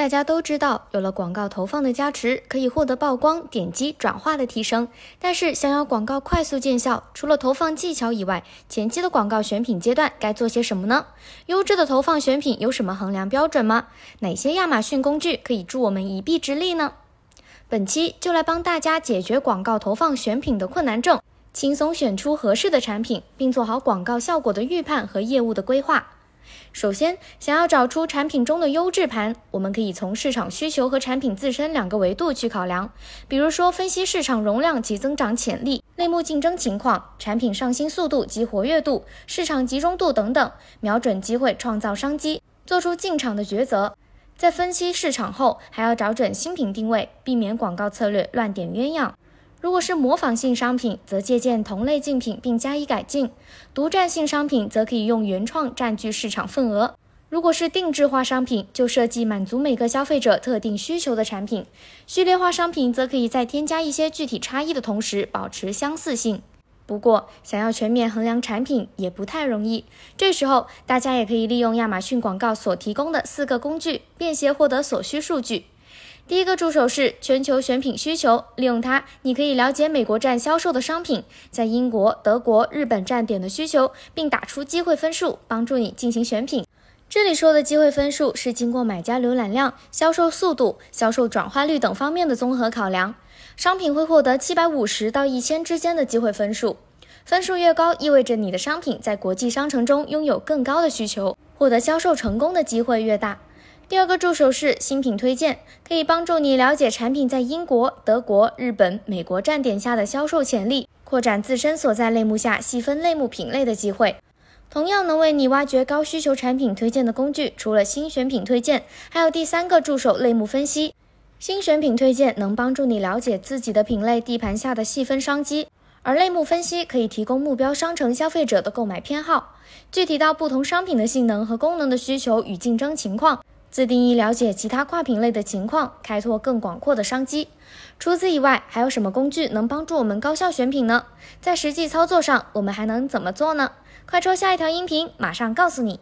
大家都知道，有了广告投放的加持，可以获得曝光、点击、转化的提升。但是，想要广告快速见效，除了投放技巧以外，前期的广告选品阶段该做些什么呢？优质的投放选品有什么衡量标准吗？哪些亚马逊工具可以助我们一臂之力呢？本期就来帮大家解决广告投放选品的困难症，轻松选出合适的产品，并做好广告效果的预判和业务的规划。首先，想要找出产品中的优质盘，我们可以从市场需求和产品自身两个维度去考量。比如说，分析市场容量及增长潜力、类目竞争情况、产品上新速度及活跃度、市场集中度等等，瞄准机会，创造商机，做出进场的抉择。在分析市场后，还要找准新品定位，避免广告策略乱点鸳鸯。如果是模仿性商品，则借鉴同类竞品并加以改进；独占性商品则可以用原创占据市场份额。如果是定制化商品，就设计满足每个消费者特定需求的产品；序列化商品则可以在添加一些具体差异的同时保持相似性。不过，想要全面衡量产品也不太容易。这时候，大家也可以利用亚马逊广告所提供的四个工具，便携获得所需数据。第一个助手是全球选品需求，利用它，你可以了解美国站销售的商品在英国、德国、日本站点的需求，并打出机会分数，帮助你进行选品。这里说的机会分数是经过买家浏览量、销售速度、销售转化率等方面的综合考量。商品会获得七百五十到一千之间的机会分数，分数越高，意味着你的商品在国际商城中拥有更高的需求，获得销售成功的机会越大。第二个助手是新品推荐，可以帮助你了解产品在英国、德国、日本、美国站点下的销售潜力，扩展自身所在类目下细分类目品类的机会。同样能为你挖掘高需求产品推荐的工具，除了新选品推荐，还有第三个助手类目分析。新选品推荐能帮助你了解自己的品类地盘下的细分商机，而类目分析可以提供目标商城消费者的购买偏好，具体到不同商品的性能和功能的需求与竞争情况。自定义了解其他跨品类的情况，开拓更广阔的商机。除此以外，还有什么工具能帮助我们高效选品呢？在实际操作上，我们还能怎么做呢？快戳下一条音频，马上告诉你。